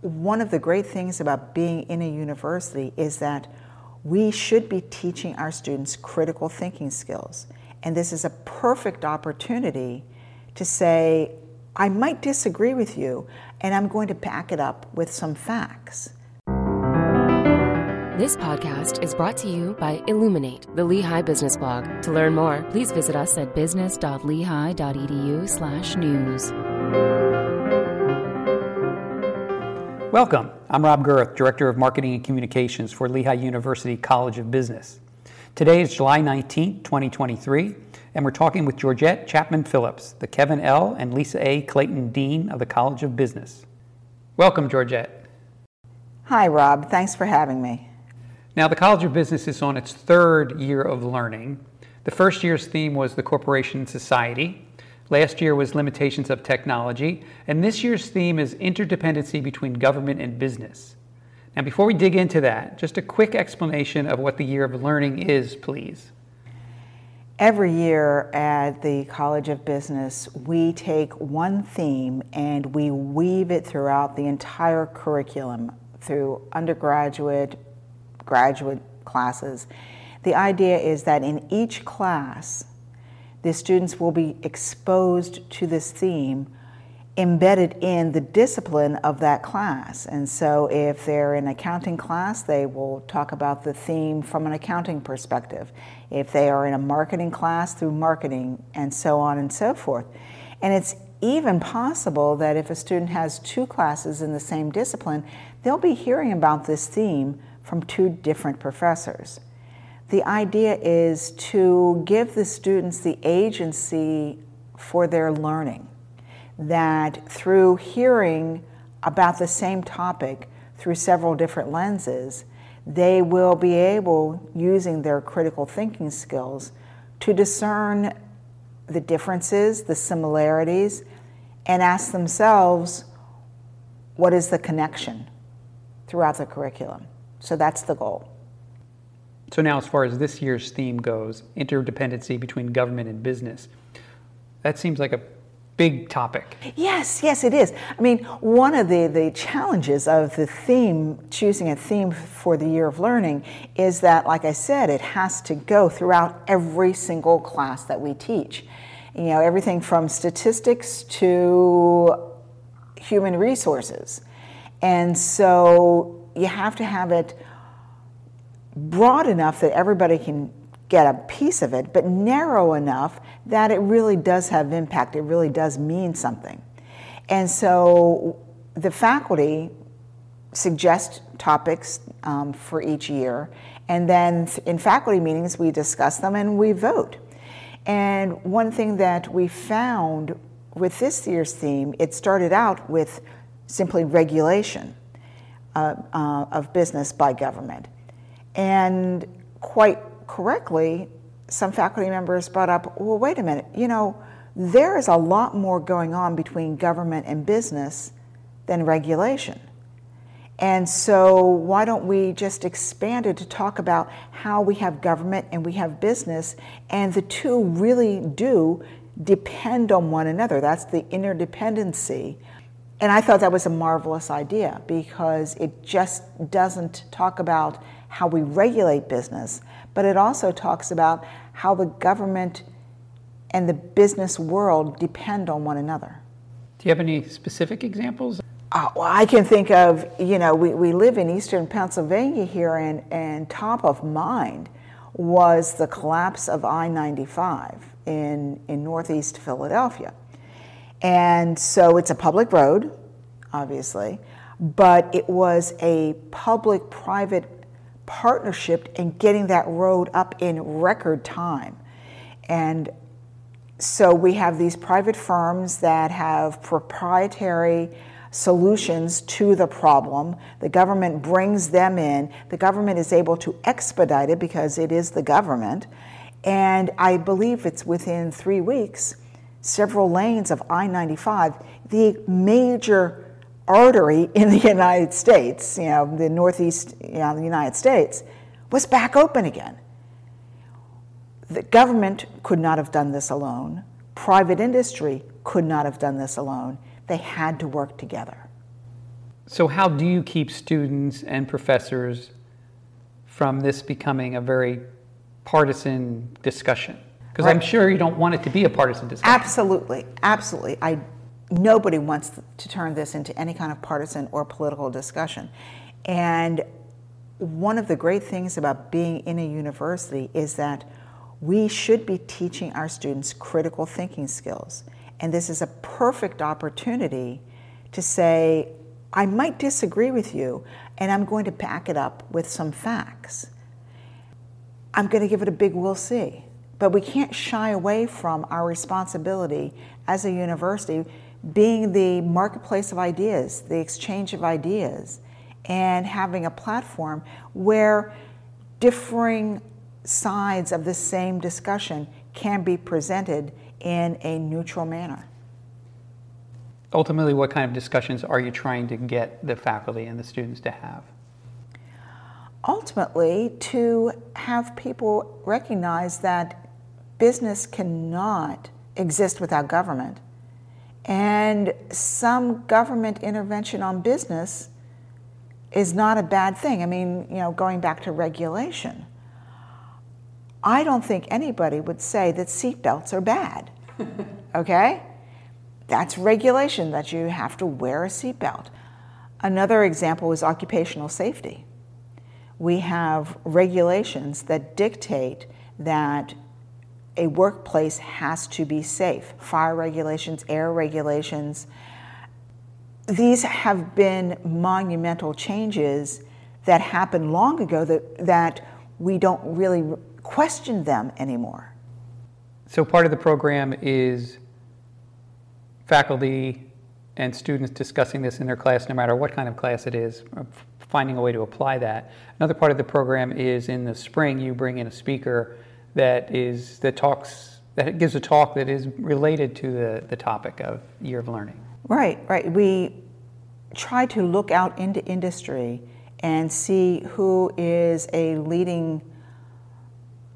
one of the great things about being in a university is that we should be teaching our students critical thinking skills. And this is a perfect opportunity to say, I might disagree with you, and I'm going to back it up with some facts. This podcast is brought to you by Illuminate, the Lehigh Business Blog. To learn more, please visit us at business.lehigh.edu/news. Welcome. I'm Rob Gerth, Director of Marketing and Communications for Lehigh University College of Business. Today is July 19, 2023, and we're talking with Georgette Chapman Phillips, the Kevin L. and Lisa A. Clayton Dean of the College of Business. Welcome, Georgette. Hi, Rob. Thanks for having me. Now, the College of Business is on its third year of learning. The first year's theme was the Corporation Society. Last year was Limitations of Technology. And this year's theme is Interdependency between Government and Business. Now, before we dig into that, just a quick explanation of what the year of learning is, please. Every year at the College of Business, we take one theme and we weave it throughout the entire curriculum through undergraduate, graduate classes. The idea is that in each class, the students will be exposed to this theme embedded in the discipline of that class. And so if they're in accounting class, they will talk about the theme from an accounting perspective. If they are in a marketing class, through marketing, and so on and so forth. And it's even possible that if a student has two classes in the same discipline, they'll be hearing about this theme from two different professors. The idea is to give the students the agency for their learning that through hearing about the same topic through several different lenses, they will be able, using their critical thinking skills, to discern the differences, the similarities, and ask themselves, what is the connection throughout the curriculum? So that's the goal. So, now as far as this year's theme goes, interdependency between government and business, that seems like a big topic. Yes, yes, it is. I mean, one of the, the challenges of the theme, choosing a theme for the year of learning, is that, like I said, it has to go throughout every single class that we teach. You know, everything from statistics to human resources. And so you have to have it broad enough that everybody can get a piece of it, but narrow enough that it really does have impact. It really does mean something. And so the faculty suggest topics um, for each year, and then in faculty meetings, we discuss them and we vote. And one thing that we found with this year's theme, it started out with simply regulation uh, uh, of business by government. And quite correctly, some faculty members brought up, well, wait a minute, you know, there is a lot more going on between government and business than regulation. And so, why don't we just expand it to talk about how we have government and we have business, and the two really do depend on one another? That's the interdependency. And I thought that was a marvelous idea because it just doesn't talk about how we regulate business, but it also talks about how the government and the business world depend on one another. Do you have any specific examples? Uh, well, I can think of, you know, we, we live in eastern Pennsylvania here, and, and top of mind was the collapse of I 95 in, in northeast Philadelphia. And so it's a public road, obviously, but it was a public private partnership in getting that road up in record time. And so we have these private firms that have proprietary solutions to the problem. The government brings them in. The government is able to expedite it because it is the government. And I believe it's within three weeks, several lanes of I 95, the major artery in the United States, you know, the northeast, you know, the United States, was back open again. The government could not have done this alone. Private industry could not have done this alone. They had to work together. So, how do you keep students and professors from this becoming a very partisan discussion? Because I'm sure you don't want it to be a partisan discussion. Absolutely, absolutely. I nobody wants to turn this into any kind of partisan or political discussion. And one of the great things about being in a university is that we should be teaching our students critical thinking skills. And this is a perfect opportunity to say, I might disagree with you, and I'm going to back it up with some facts. I'm going to give it a big we'll see. But we can't shy away from our responsibility as a university being the marketplace of ideas, the exchange of ideas, and having a platform where differing sides of the same discussion can be presented in a neutral manner. Ultimately, what kind of discussions are you trying to get the faculty and the students to have? ultimately to have people recognize that business cannot exist without government. And some government intervention on business is not a bad thing. I mean, you know, going back to regulation, I don't think anybody would say that seatbelts are bad. okay? That's regulation that you have to wear a seatbelt. Another example is occupational safety we have regulations that dictate that a workplace has to be safe fire regulations, air regulations. These have been monumental changes that happened long ago that, that we don't really question them anymore. So, part of the program is faculty and students discussing this in their class, no matter what kind of class it is, uh, finding a way to apply that. Another part of the program is in the spring you bring in a speaker that is that talks that gives a talk that is related to the, the topic of year of learning. Right, right. We try to look out into industry and see who is a leading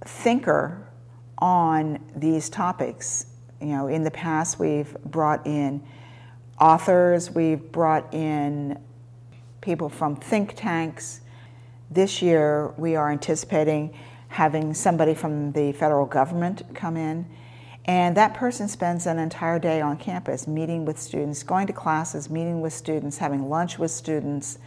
thinker on these topics. You know, in the past we've brought in authors, we've brought in people from think tanks. This year, we are anticipating having somebody from the federal government come in. And that person spends an entire day on campus meeting with students, going to classes, meeting with students, having lunch with students,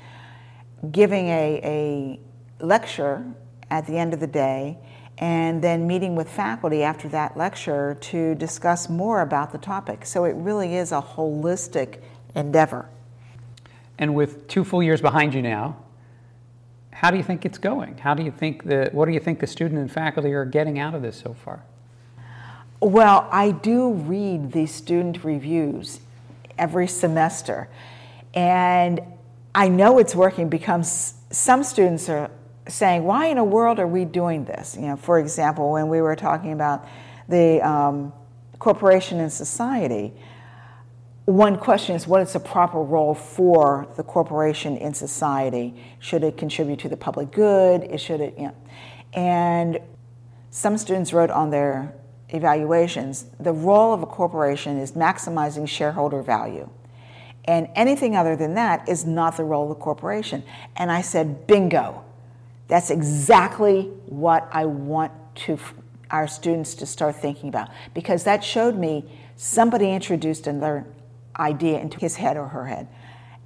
giving a, a lecture at the end of the day, and then meeting with faculty after that lecture to discuss more about the topic. So it really is a holistic endeavor. And with two full years behind you now, how do you think it's going? How do you think the what do you think the student and faculty are getting out of this so far? Well, I do read the student reviews every semester, and I know it's working because some students are saying, "Why in the world are we doing this?" You know, for example, when we were talking about the um, corporation and society, one question is what is the proper role for the corporation in society? Should it contribute to the public good? Should it, you know, and some students wrote on their evaluations the role of a corporation is maximizing shareholder value. And anything other than that is not the role of the corporation. And I said, bingo. That's exactly what I want to our students to start thinking about because that showed me somebody introduced another idea into his head or her head.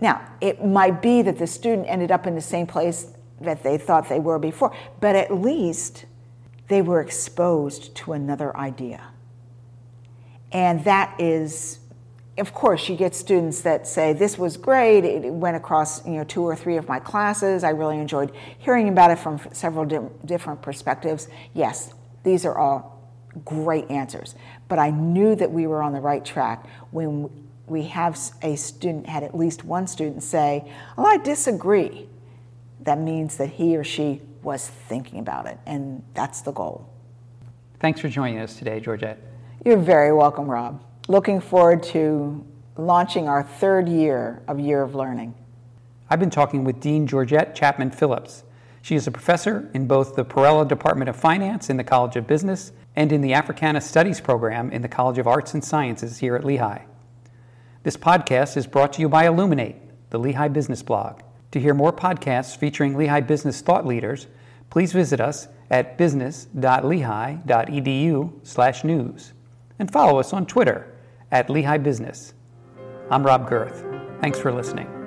Now, it might be that the student ended up in the same place that they thought they were before, but at least they were exposed to another idea. And that is, of course, you get students that say, This was great. It went across you know, two or three of my classes. I really enjoyed hearing about it from several di- different perspectives. Yes, these are all great answers. But I knew that we were on the right track when we have a student, had at least one student say, Well, I disagree. That means that he or she was thinking about it, and that's the goal. Thanks for joining us today, Georgette. You're very welcome, Rob. Looking forward to launching our third year of Year of Learning. I've been talking with Dean Georgette Chapman Phillips. She is a professor in both the Perella Department of Finance in the College of Business and in the Africana Studies program in the College of Arts and Sciences here at Lehigh. This podcast is brought to you by Illuminate, the Lehigh Business Blog. To hear more podcasts featuring Lehigh business thought leaders, please visit us at business.lehigh.edu/news and follow us on Twitter at Lehigh Business. I'm Rob Gerth. Thanks for listening.